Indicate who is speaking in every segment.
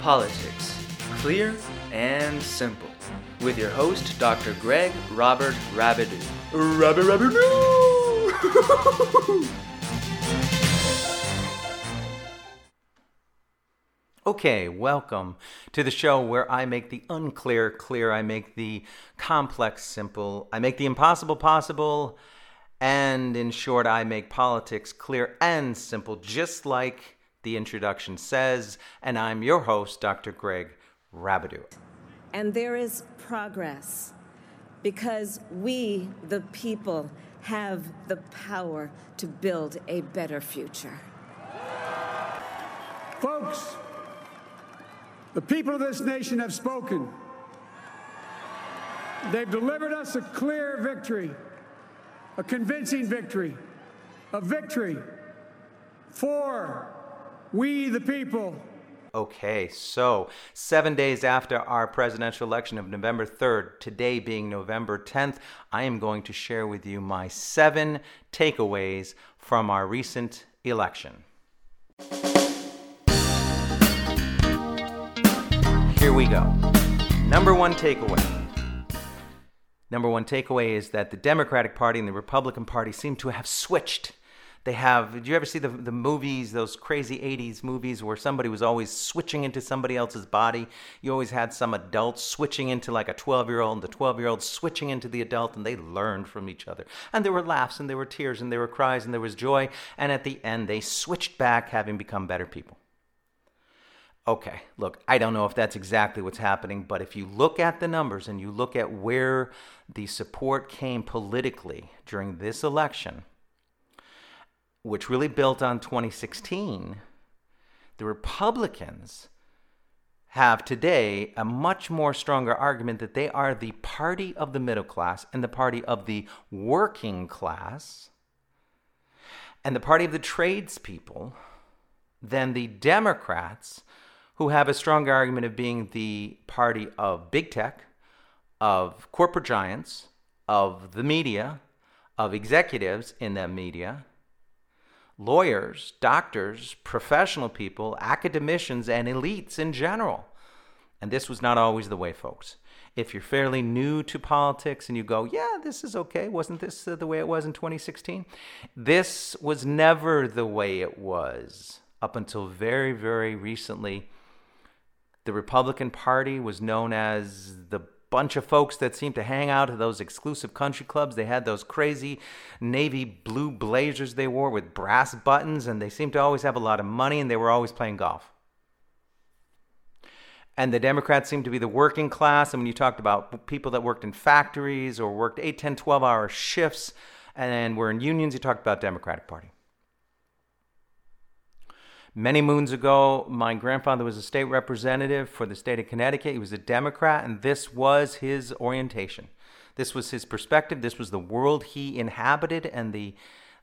Speaker 1: Politics, clear and simple. With your host, Dr. Greg Robert Rabidou. Rabbit Rabidou!
Speaker 2: Okay, welcome to the show where I make the unclear clear, I make the complex simple, I make the impossible possible, and in short, I make politics clear and simple, just like the introduction says. And I'm your host, Dr. Greg Rabidou.
Speaker 3: And there is progress because we, the people, have the power to build a better future.
Speaker 4: Folks, the people of this nation have spoken. They've delivered us a clear victory, a convincing victory, a victory for we the people.
Speaker 2: Okay, so seven days after our presidential election of November 3rd, today being November 10th, I am going to share with you my seven takeaways from our recent election. Here we go. Number one takeaway. Number one takeaway is that the Democratic Party and the Republican Party seem to have switched. They have. Did you ever see the, the movies, those crazy 80s movies where somebody was always switching into somebody else's body? You always had some adult switching into like a 12 year old, and the 12 year old switching into the adult, and they learned from each other. And there were laughs, and there were tears, and there were cries, and there was joy. And at the end, they switched back, having become better people. Okay, look, I don't know if that's exactly what's happening, but if you look at the numbers and you look at where the support came politically during this election, which really built on 2016, the Republicans have today a much more stronger argument that they are the party of the middle class and the party of the working class and the party of the tradespeople than the Democrats who have a stronger argument of being the party of big tech, of corporate giants, of the media, of executives in the media, lawyers, doctors, professional people, academicians, and elites in general. And this was not always the way, folks. If you're fairly new to politics and you go, yeah, this is okay, wasn't this uh, the way it was in 2016? This was never the way it was up until very, very recently the Republican Party was known as the bunch of folks that seemed to hang out at those exclusive country clubs. They had those crazy navy blue blazers they wore with brass buttons, and they seemed to always have a lot of money, and they were always playing golf. And the Democrats seemed to be the working class. And when you talked about people that worked in factories or worked 8, 10, 12 hour shifts and were in unions, you talked about Democratic Party. Many moons ago, my grandfather was a state representative for the state of Connecticut. He was a Democrat, and this was his orientation. This was his perspective. This was the world he inhabited and the,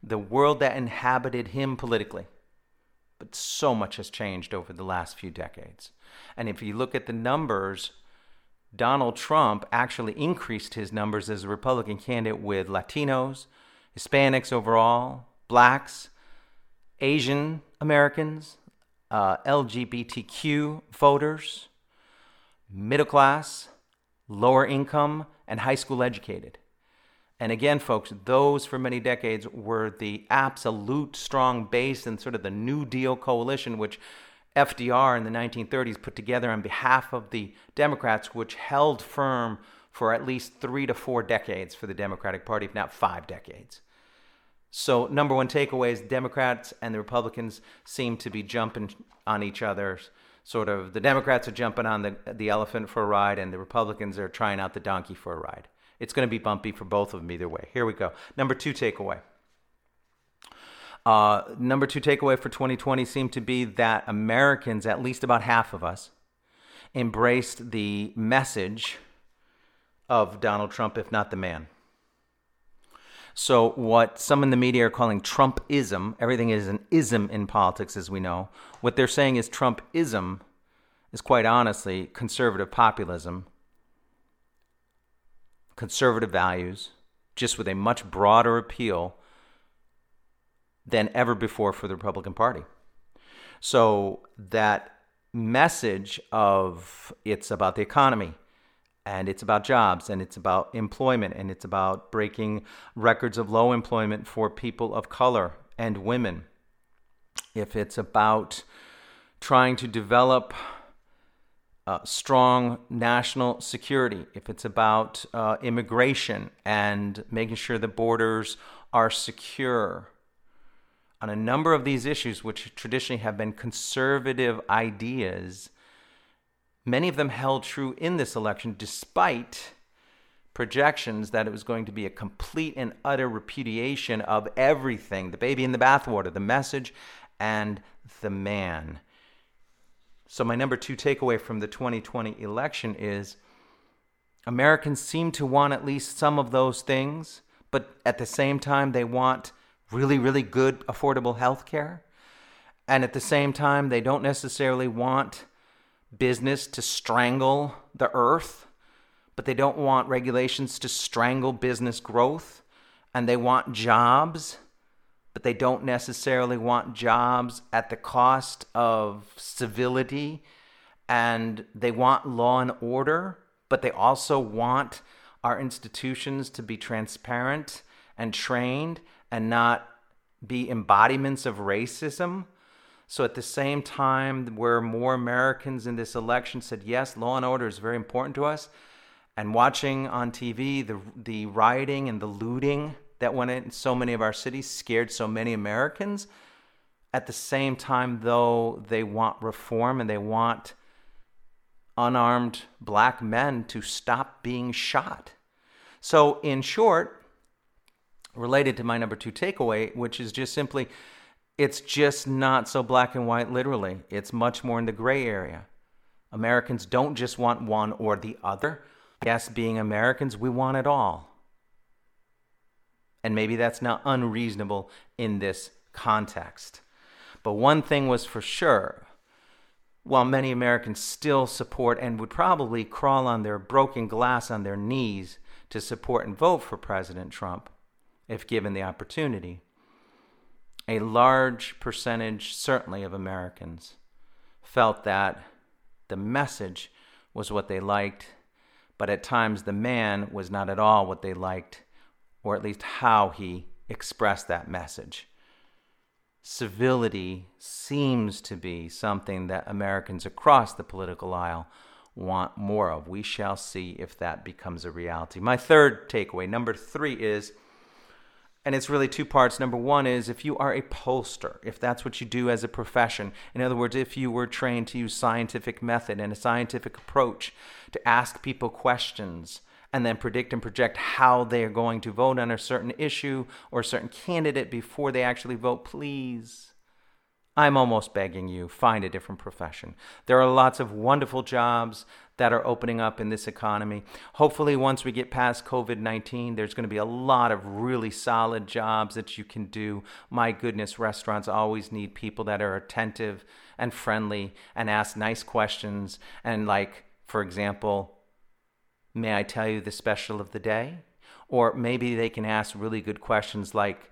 Speaker 2: the world that inhabited him politically. But so much has changed over the last few decades. And if you look at the numbers, Donald Trump actually increased his numbers as a Republican candidate with Latinos, Hispanics overall, blacks, Asian Americans, uh, LGBTQ voters, middle class, lower income, and high school educated. And again, folks, those for many decades were the absolute strong base in sort of the New Deal coalition, which FDR in the 1930s put together on behalf of the Democrats, which held firm for at least three to four decades for the Democratic Party, if not five decades. So, number one takeaway is Democrats and the Republicans seem to be jumping on each other. Sort of, the Democrats are jumping on the, the elephant for a ride, and the Republicans are trying out the donkey for a ride. It's going to be bumpy for both of them either way. Here we go. Number two takeaway. Uh, number two takeaway for 2020 seemed to be that Americans, at least about half of us, embraced the message of Donald Trump, if not the man. So, what some in the media are calling Trumpism, everything is an ism in politics, as we know. What they're saying is Trumpism is quite honestly conservative populism, conservative values, just with a much broader appeal than ever before for the Republican Party. So, that message of it's about the economy and it's about jobs and it's about employment and it's about breaking records of low employment for people of color and women. If it's about trying to develop uh, strong national security, if it's about uh, immigration and making sure the borders are secure, on a number of these issues, which traditionally have been conservative ideas, many of them held true in this election despite projections that it was going to be a complete and utter repudiation of everything the baby in the bathwater, the message, and the man. So, my number two takeaway from the 2020 election is Americans seem to want at least some of those things, but at the same time, they want really, really good, affordable health care. And at the same time, they don't necessarily want business to strangle the earth, but they don't want regulations to strangle business growth. And they want jobs but they don't necessarily want jobs at the cost of civility. And they want law and order, but they also want our institutions to be transparent and trained and not be embodiments of racism. So, at the same time, where more Americans in this election said, yes, law and order is very important to us, and watching on TV the, the rioting and the looting that went in so many of our cities scared so many Americans. At the same time, though, they want reform and they want unarmed black men to stop being shot. So, in short, related to my number two takeaway, which is just simply it's just not so black and white literally, it's much more in the gray area. Americans don't just want one or the other. Yes, being Americans, we want it all. And maybe that's not unreasonable in this context. But one thing was for sure while many Americans still support and would probably crawl on their broken glass on their knees to support and vote for President Trump if given the opportunity, a large percentage, certainly, of Americans felt that the message was what they liked, but at times the man was not at all what they liked or at least how he expressed that message. Civility seems to be something that Americans across the political aisle want more of. We shall see if that becomes a reality. My third takeaway, number three, is and it's really two parts. Number one is if you are a pollster, if that's what you do as a profession, in other words, if you were trained to use scientific method and a scientific approach to ask people questions and then predict and project how they are going to vote on a certain issue or a certain candidate before they actually vote, please. I'm almost begging you, find a different profession. There are lots of wonderful jobs that are opening up in this economy. Hopefully, once we get past COVID 19, there's going to be a lot of really solid jobs that you can do. My goodness, restaurants always need people that are attentive and friendly and ask nice questions. And, like, for example, May I tell you the special of the day? Or maybe they can ask really good questions like,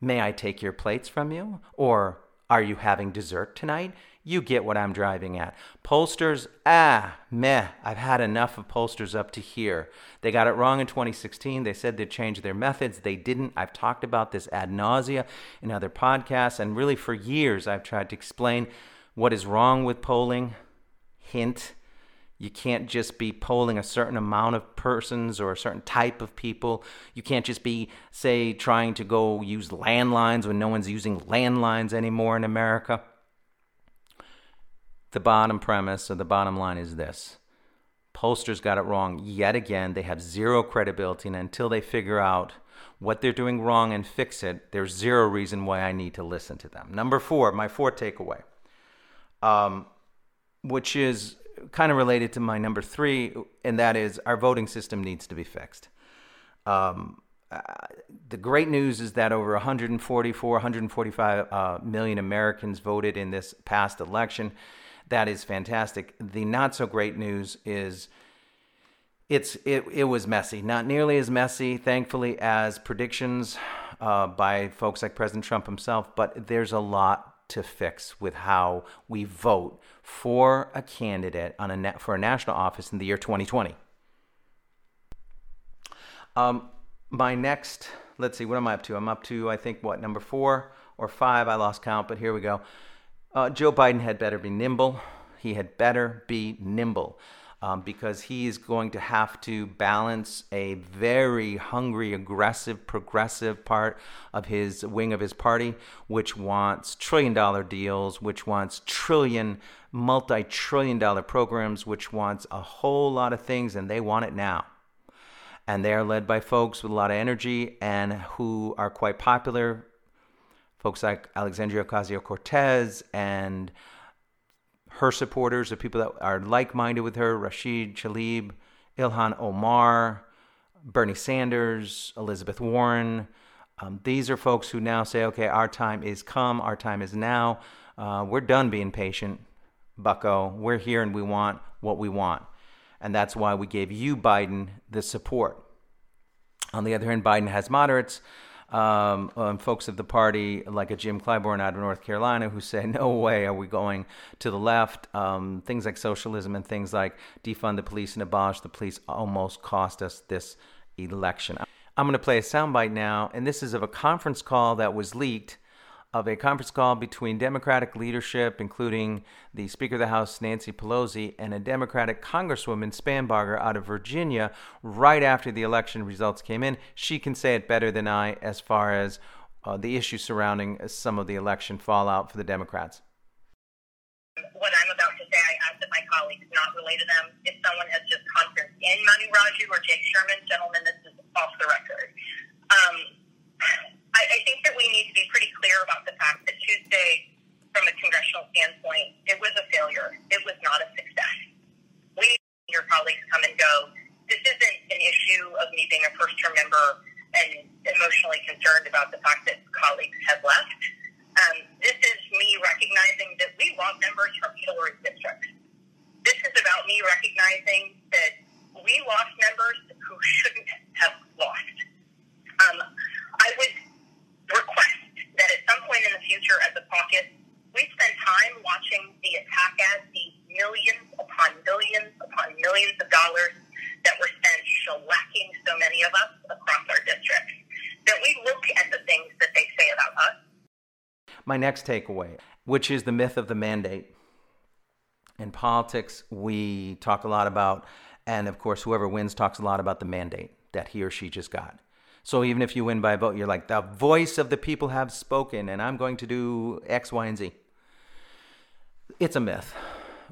Speaker 2: May I take your plates from you? Or Are you having dessert tonight? You get what I'm driving at. Pollsters, ah, meh. I've had enough of pollsters up to here. They got it wrong in 2016. They said they'd change their methods. They didn't. I've talked about this ad nausea in other podcasts, and really for years I've tried to explain what is wrong with polling. Hint you can't just be polling a certain amount of persons or a certain type of people. You can't just be, say, trying to go use landlines when no one's using landlines anymore in America. The bottom premise or the bottom line is this pollsters got it wrong yet again. They have zero credibility, and until they figure out what they're doing wrong and fix it, there's zero reason why I need to listen to them. Number four, my fourth takeaway, um, which is kind of related to my number three, and that is our voting system needs to be fixed. Um, uh, the great news is that over 144, 145 uh, million Americans voted in this past election. That is fantastic. The not so great news is it's it, it was messy. Not nearly as messy, thankfully, as predictions uh, by folks like President Trump himself, but there's a lot to fix with how we vote for a candidate on a na- for a national office in the year 2020. Um, my next, let's see, what am I up to? I'm up to, I think, what, number four or five? I lost count, but here we go. Uh, Joe Biden had better be nimble. He had better be nimble um, because he is going to have to balance a very hungry, aggressive, progressive part of his wing of his party, which wants trillion dollar deals, which wants trillion, multi trillion dollar programs, which wants a whole lot of things, and they want it now and they are led by folks with a lot of energy and who are quite popular. Folks like Alexandria Ocasio Cortez and her supporters, the people that are like minded with her Rashid Tlaib, Ilhan Omar, Bernie Sanders, Elizabeth Warren. Um, these are folks who now say, okay, our time is come, our time is now. Uh, we're done being patient, bucko. We're here and we want what we want. And that's why we gave you, Biden, the support. On the other hand, Biden has moderates, um, um, folks of the party like a Jim Clyburn out of North Carolina who say, no way are we going to the left. Um, things like socialism and things like defund the police and abolish the police almost cost us this election. I'm going to play a soundbite now, and this is of a conference call that was leaked of a conference call between Democratic leadership, including the Speaker of the House, Nancy Pelosi, and a Democratic Congresswoman, Spanberger, out of Virginia, right after the election results came in. She can say it better than I as far as uh, the issues surrounding some of the election fallout for the Democrats.
Speaker 5: What I'm about to say, I ask that my colleagues not relay to them. If someone has just conferenced in Manu Raju or Jake Sherman, gentlemen, this is off the record. Um, I, I think that we need to be pretty clear about the fact that Tuesday, from a congressional standpoint, it was a failure. It was not a success. We, your colleagues, come and go. This isn't an issue of me being a first term member and emotionally concerned about the fact that colleagues have left. Um, this is me recognizing that we lost members from Hillary's district. This is about me recognizing that we lost members who shouldn't have lost. Um, I would request that at some point in the future as a caucus, we spend time watching the attack ads, the millions upon millions upon millions of dollars that were spent shellacking so many of us across our districts, that we look at the things that they say about us.
Speaker 2: My next takeaway, which is the myth of the mandate. In politics, we talk a lot about, and of course, whoever wins talks a lot about the mandate that he or she just got. So even if you win by a vote, you're like, the voice of the people have spoken, and I'm going to do X, Y, and Z. It's a myth.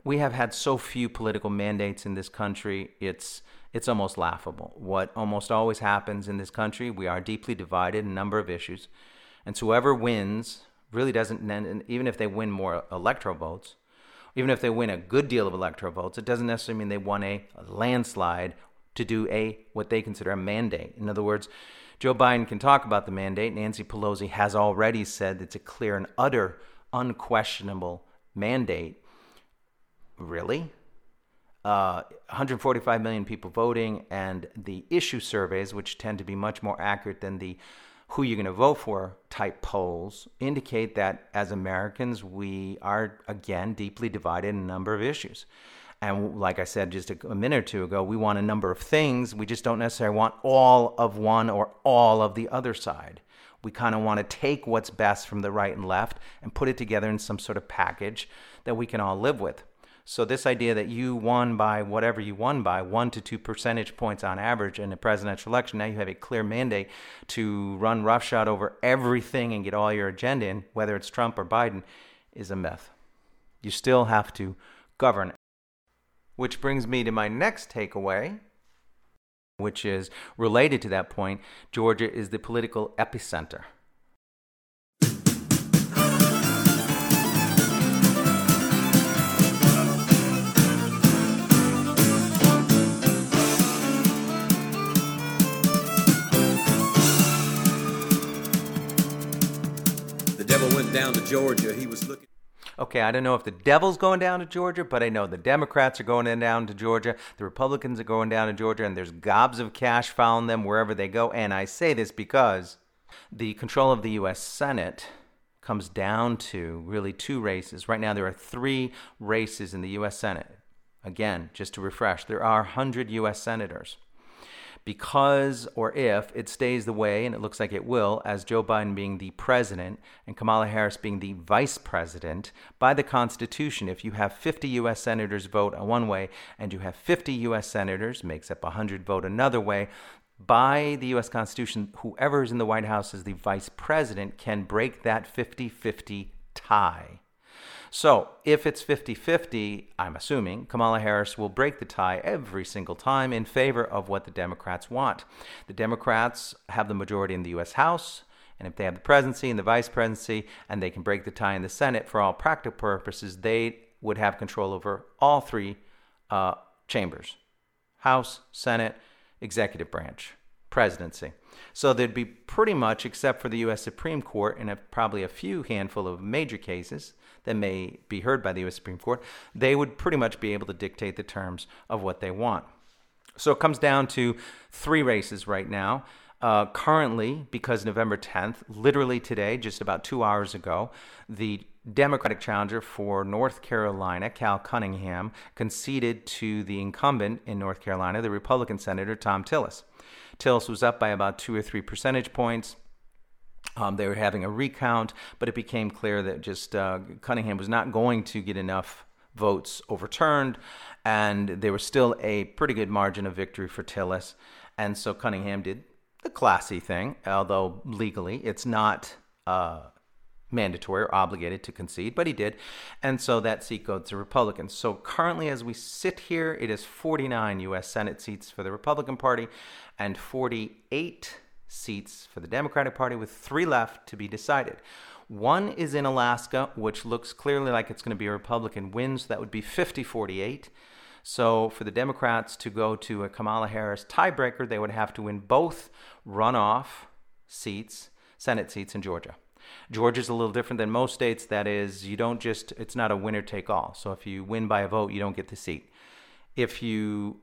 Speaker 2: We have had so few political mandates in this country, it's, it's almost laughable. What almost always happens in this country, we are deeply divided in a number of issues. And so whoever wins really doesn't, even if they win more electoral votes, even if they win a good deal of electoral votes, it doesn't necessarily mean they won a landslide to do a what they consider a mandate. In other words, Joe Biden can talk about the mandate. Nancy Pelosi has already said it's a clear and utter, unquestionable mandate. Really? Uh, 145 million people voting, and the issue surveys, which tend to be much more accurate than the who you're going to vote for type polls, indicate that as Americans, we are again deeply divided in a number of issues. And like I said just a, a, minute or two ago, we want a number of things. We just don't necessarily want all of one or all of the other side. We kind of want to take what's best from the right and left and put it together in some sort of package that we can all live with. So, this idea that you won by whatever you won by, one to two percentage points on average in a presidential election, now you have a clear mandate to run roughshod over everything and get all your agenda in, whether it's Trump or Biden, is a myth. You still have to govern which brings me to my next takeaway, which is related to that point. Georgia is the political epicenter.
Speaker 6: The devil went down to Georgia. He was looking.
Speaker 2: Okay, I don't know if the devil's going down to Georgia, but I know the Democrats are going down to Georgia, the Republicans are going down to Georgia, and there's gobs of cash following them wherever they go. And I say this because the control of the U.S. Senate comes down to really two races. Right now, there are three races in the U.S. Senate. Again, just to refresh, there are 100 U.S. senators because or if it stays the way, and it looks like it will, as Joe Biden being the president and Kamala Harris being the vice president, by the Constitution, if you have 50 U.S. senators vote one way and you have 50 U.S. senators, makes up 100 vote another way, by the U.S. Constitution, whoever is in the White House as the vice president can break that 50 50 tie. So if it's 50 50, I'm assuming Kamala Harris will break the tie every single time in favor of what the Democrats want. The Democrats have the majority in the U.S. House. And if they have the presidency and the vice presidency, and they can break the tie in the Senate for all practical purposes, they would have control over all three uh, chambers House, Senate, executive branch, presidency. So there'd be pretty much, except for the U.S. Supreme Court and probably a few handful of major cases, that may be heard by the U.S. Supreme Court, they would pretty much be able to dictate the terms of what they want. So it comes down to three races right now. Uh, currently, because November 10th, literally today, just about two hours ago, the Democratic challenger for North Carolina, Cal Cunningham, conceded to the incumbent in North Carolina, the Republican Senator Thom Tillis. Tillis was up by about two or three percentage points. Um, they were having a recount, but it became clear that just uh, Cunningham was not going to get enough votes overturned, and there was still a pretty good margin of victory for Tillis. And so Cunningham did the classy thing, although legally it's not uh, mandatory or obligated to concede, but he did. And so that seat goes to Republicans. So currently, as we sit here, it is 49 U.S. Senate seats for the Republican Party and 48 seats for the Democratic Party, with three left to be decided. One is in Alaska, which looks clearly like it's going to be a Republican win, so that would be 50 48. So for the Democrats to go to a Kamala Harris tiebreaker, they would have to win both runoff seats, Senate seats in Georgia. Georgia's a little different than most states. That is, you don't just, it's not a winner take all. So if you win by a vote, you don't get the seat. If you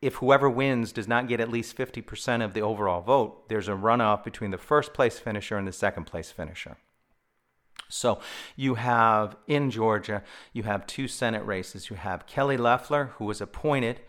Speaker 2: if whoever wins does not get at least 50% of the overall vote, there's a runoff between the first place finisher and the second place finisher. So you have in Georgia, you have two Senate races. You have Kelly Loeffler, who was appointed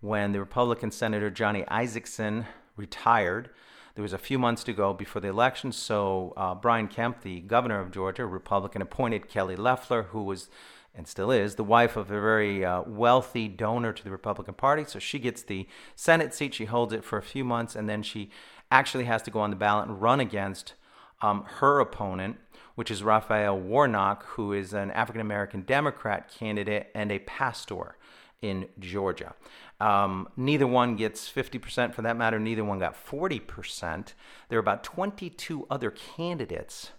Speaker 2: when the Republican Senator Johnny Isakson retired. There was a few months to go before the election, so uh, Brian Kemp, the governor of Georgia, Republican, appointed Kelly Loeffler, who was and still is, the wife of a very uh, wealthy donor to the Republican Party. So she gets the Senate seat. She holds it for a few months, and then she actually has to go on the ballot and run against um, her opponent, which is Raphael Warnock, who is an African American Democrat candidate and a pastor in Georgia. Um, neither one gets 50% for that matter, neither one got 40%. There are about 22 other candidates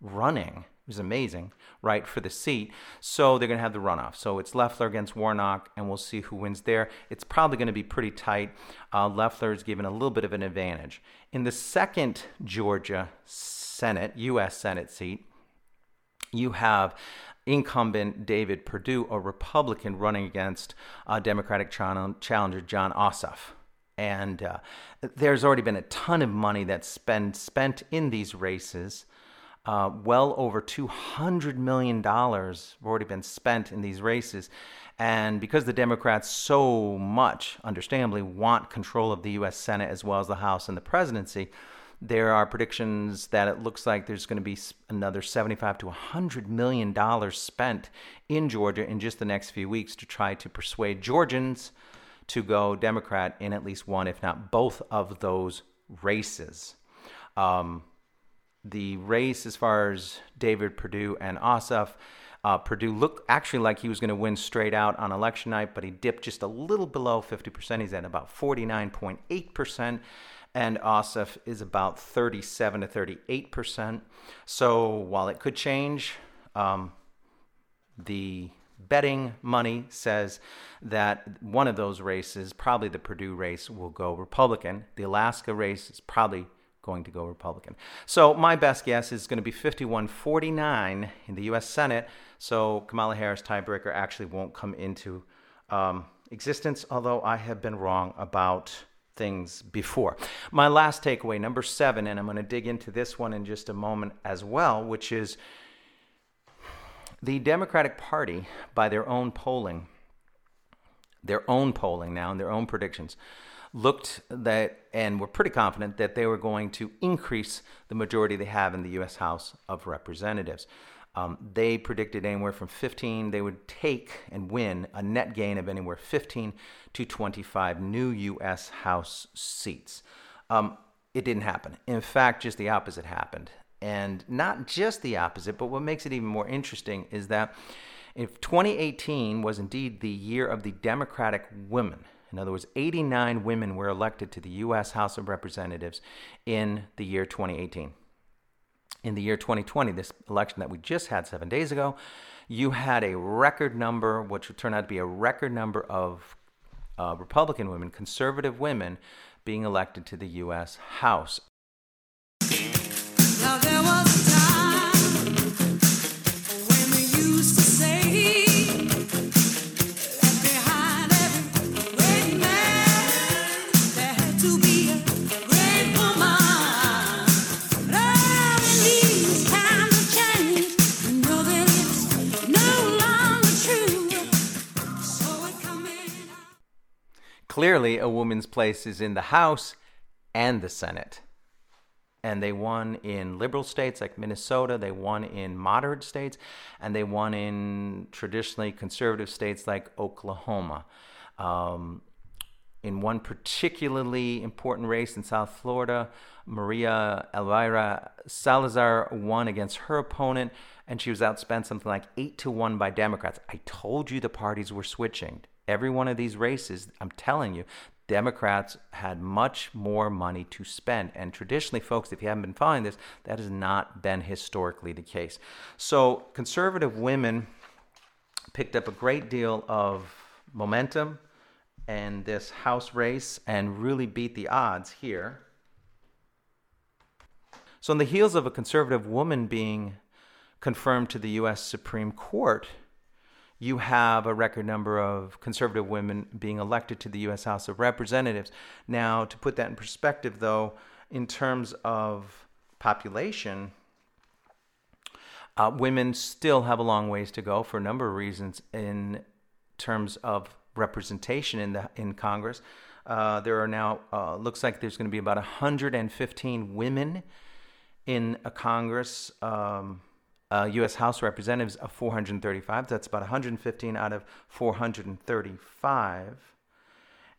Speaker 2: running was amazing, right, for the seat. So they're going to have the runoff. So it's Loeffler against Warnock, and we'll see who wins there. It's probably going to be pretty tight. Uh, Loeffler is given a little bit of an advantage. In the second Georgia Senate, U.S. Senate seat, you have incumbent David Perdue, a Republican, running against uh, Democratic challenger Jon Ossoff. And uh, there's already been a ton of money that's been spent in these races uh, well over $200 million have already been spent in these races. And because the Democrats so much, understandably, want control of the U.S. Senate as well as the House and the presidency, there are predictions that it looks like there's going to be another 75 to 100 million dollars spent in Georgia in just the next few weeks to try to persuade Georgians to go Democrat in at least one, if not both, of those races. Um, the race as far as David Perdue and Ossoff. Uh, Perdue looked actually like he was going to win straight out on election night, but he dipped just a little below 50%. He's at about 49.8%, and Ossoff is about 37 to 38%. So while it could change, um, the betting money says that one of those races, probably the Perdue race, will go Republican. The Alaska race is probably going to go Republican. So my best guess is going to be 51-49 in the U.S. Senate. So Kamala Harris tiebreaker actually won't come into um, existence, although I have been wrong about things before. My last takeaway, number seven, and I'm going to dig into this one in just a moment as well, which is the Democratic Party, by their own polling, their own polling now and their own predictions, looked that and were pretty confident that they were going to increase the majority they have in the U.S. House of Representatives. Um, they predicted anywhere from 15, they would take and win a net gain of anywhere 15 to 25 new U.S. House seats. Um, it didn't happen. In fact, just the opposite happened. And not just the opposite, but what makes it even more interesting is that if 2018 was indeed the year of the Democratic women, in other words, 89 women were elected to the U.S. House of Representatives in the year 2018 in the year 2020, this election that we just had seven days ago, you had a record number, which would turn out to be a record number of uh, Republican women, conservative women, being elected to the U.S. House. Clearly, a woman's place is in the House and the Senate. And they won in liberal states like Minnesota, they won in moderate states, and they won in traditionally conservative states like Oklahoma. Um, in one particularly important race in South Florida, Maria Elvira Salazar won against her opponent, and she was outspent something like eight to one by Democrats. I told you the parties were switching every one of these races, I'm telling you, Democrats had much more money to spend. And traditionally, folks, if you haven't been following this, that has not been historically the case. So conservative women picked up a great deal of momentum in this House race and really beat the odds here. So, on the heels of a conservative woman being confirmed to the U.S. Supreme Court, you have a record number of conservative women being elected to the U.S. House of Representatives. Now, to put that in perspective, though, in terms of population, uh, women still have a long ways to go for a number of reasons in terms of representation in the in Congress. Uh, there are now uh, looks like there's going to be about 115 women in a Congress. Um, uh, U.S. House Representatives of 435. That's about 115 out of 435.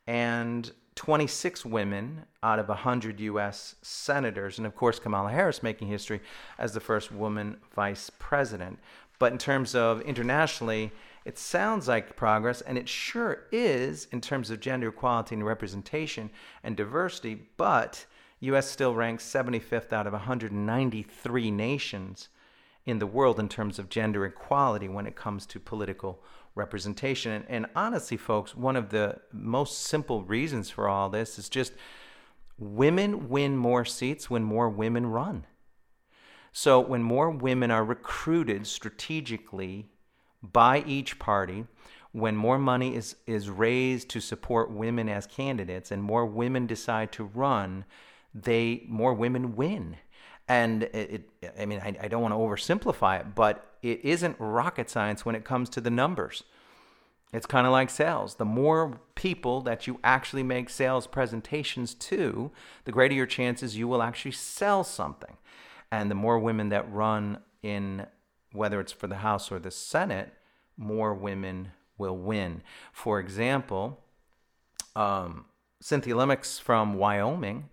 Speaker 2: And 26 women out of 100 U.S. senators. And of course, Kamala Harris making history as the first woman vice president. But in terms of internationally, it sounds like progress, and it sure is in terms of gender equality and representation and diversity. But U.S. still ranks 75th out of 193 nations in the world in terms of gender equality when it comes to political representation. And, and, honestly, folks, one of the most simple reasons for all this is just women win more seats when more women run. So when more women are recruited strategically by each party, when more money is, is raised to support women as candidates and more women decide to run, they more women win. And it, it I mean, I, I don't want to oversimplify it, but it isn't rocket science when it comes to the numbers. It's kind of like sales. The more people that you actually make sales presentations to, the greater your chances you will actually sell something. And the more women that run in, whether it's for the House or the Senate, more women will win. For example, um, Cynthia Lummis from Wyoming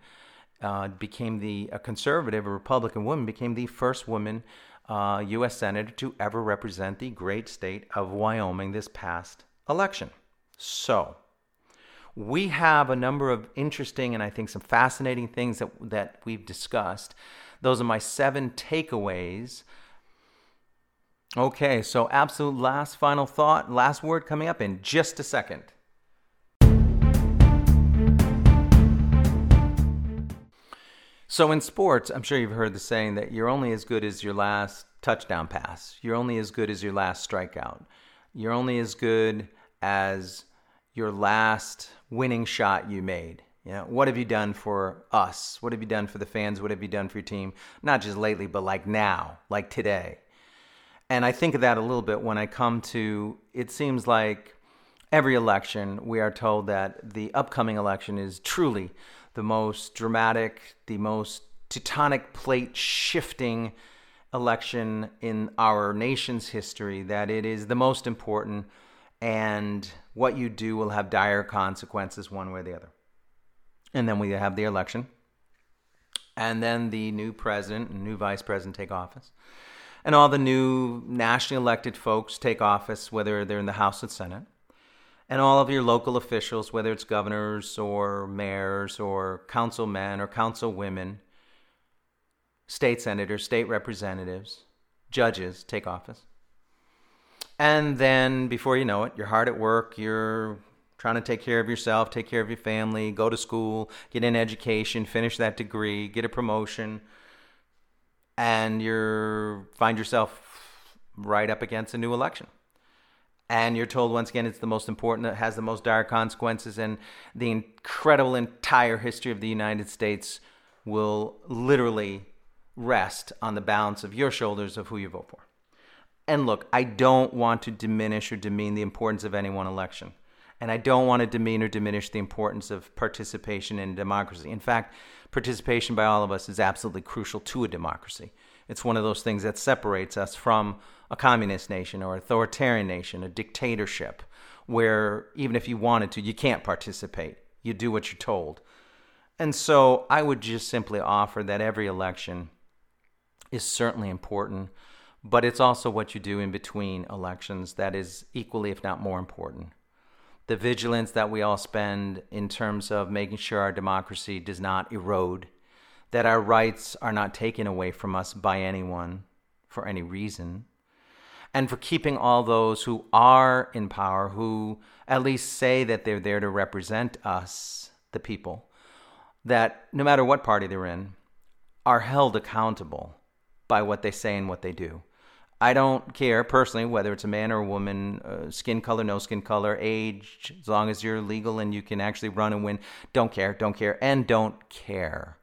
Speaker 2: uh, became the a conservative, a Republican woman, became the first woman uh, U.S. senator to ever represent the great state of Wyoming this past election. So, we have a number of interesting and I think some fascinating things that that we've discussed. Those are my seven takeaways. Okay, so absolute last final thought, last word coming up in just a second. So in sports, I'm sure you've heard the saying that you're only as good as your last touchdown pass. You're only as good as your last strikeout. You're only as good as your last winning shot you made. You know, what have you done for us? What have you done for the fans? What have you done for your team? Not just lately, but like now, like today. And I think of that a little bit when I come to it seems like every election we are told that the upcoming election is truly the most dramatic, the most tectonic plate shifting election in our nation's history, that it is the most important, and what you do will have dire consequences one way or the other. And then we have the election. And then the new president and new vice president take office. And all the new nationally elected folks take office, whether they're in the House or Senate. And all of your local officials, whether it's governors or mayors or councilmen or councilwomen, state senators, state representatives, judges take office. And then before you know it, you're hard at work, you're trying to take care of yourself, take care of your family, go to school, get an education, finish that degree, get a promotion, and you find yourself right up against a new election. And you're told once again it's the most important, it has the most dire consequences, and the incredible entire history of the United States will literally rest on the balance of your shoulders of who you vote for. And look, I don't want to diminish or demean the importance of any one election. And I don't want to demean or diminish the importance of participation in democracy. In fact, participation by all of us is absolutely crucial to a democracy. It's one of those things that separates us from a communist nation or authoritarian nation, a dictatorship, where even if you wanted to, you can't participate. You do what you're told. And so I would just simply offer that every election is certainly important, but it's also what you do in between elections that is equally, if not more important the vigilance that we all spend in terms of making sure our democracy does not erode, that our rights are not taken away from us by anyone for any reason, and for keeping all those who are in power, who at least say that they're there to represent us, the people, that no matter what party they're in, are held accountable by what they say and what they do. I don't care personally whether it's a man or a woman, uh, skin color, no skin color, age, as long as you're legal and you can actually run and win. Don't care, don't care, and don't care.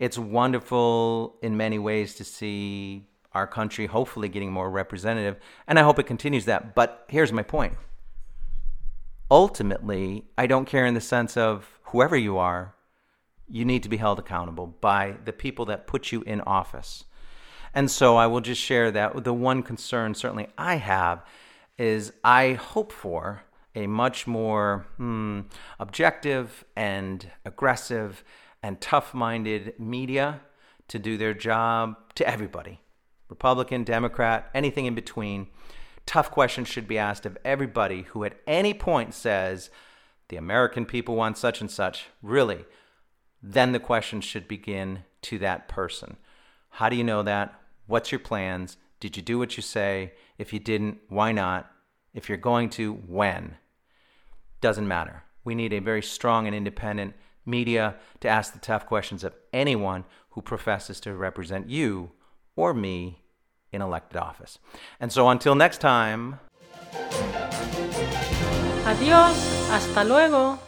Speaker 2: It's wonderful in many ways to see our country hopefully getting more representative, and I hope it continues that. But here's my point. Ultimately, I don't care in the sense of whoever you are, you need to be held accountable by the people that put you in office. And so I will just share that the one concern certainly I have is I hope for a much more hmm, objective and aggressive and tough minded media to do their job to everybody Republican, Democrat, anything in between. Tough questions should be asked of everybody who at any point says, the American people want such and such. Really, then the question should begin to that person. How do you know that? What's your plans? Did you do what you say? If you didn't, why not? If you're going to, when? Doesn't matter. We need a very strong and independent media to ask the tough questions of anyone who professes to represent you or me in elected office. And so until next time.
Speaker 7: Adiós, hasta luego.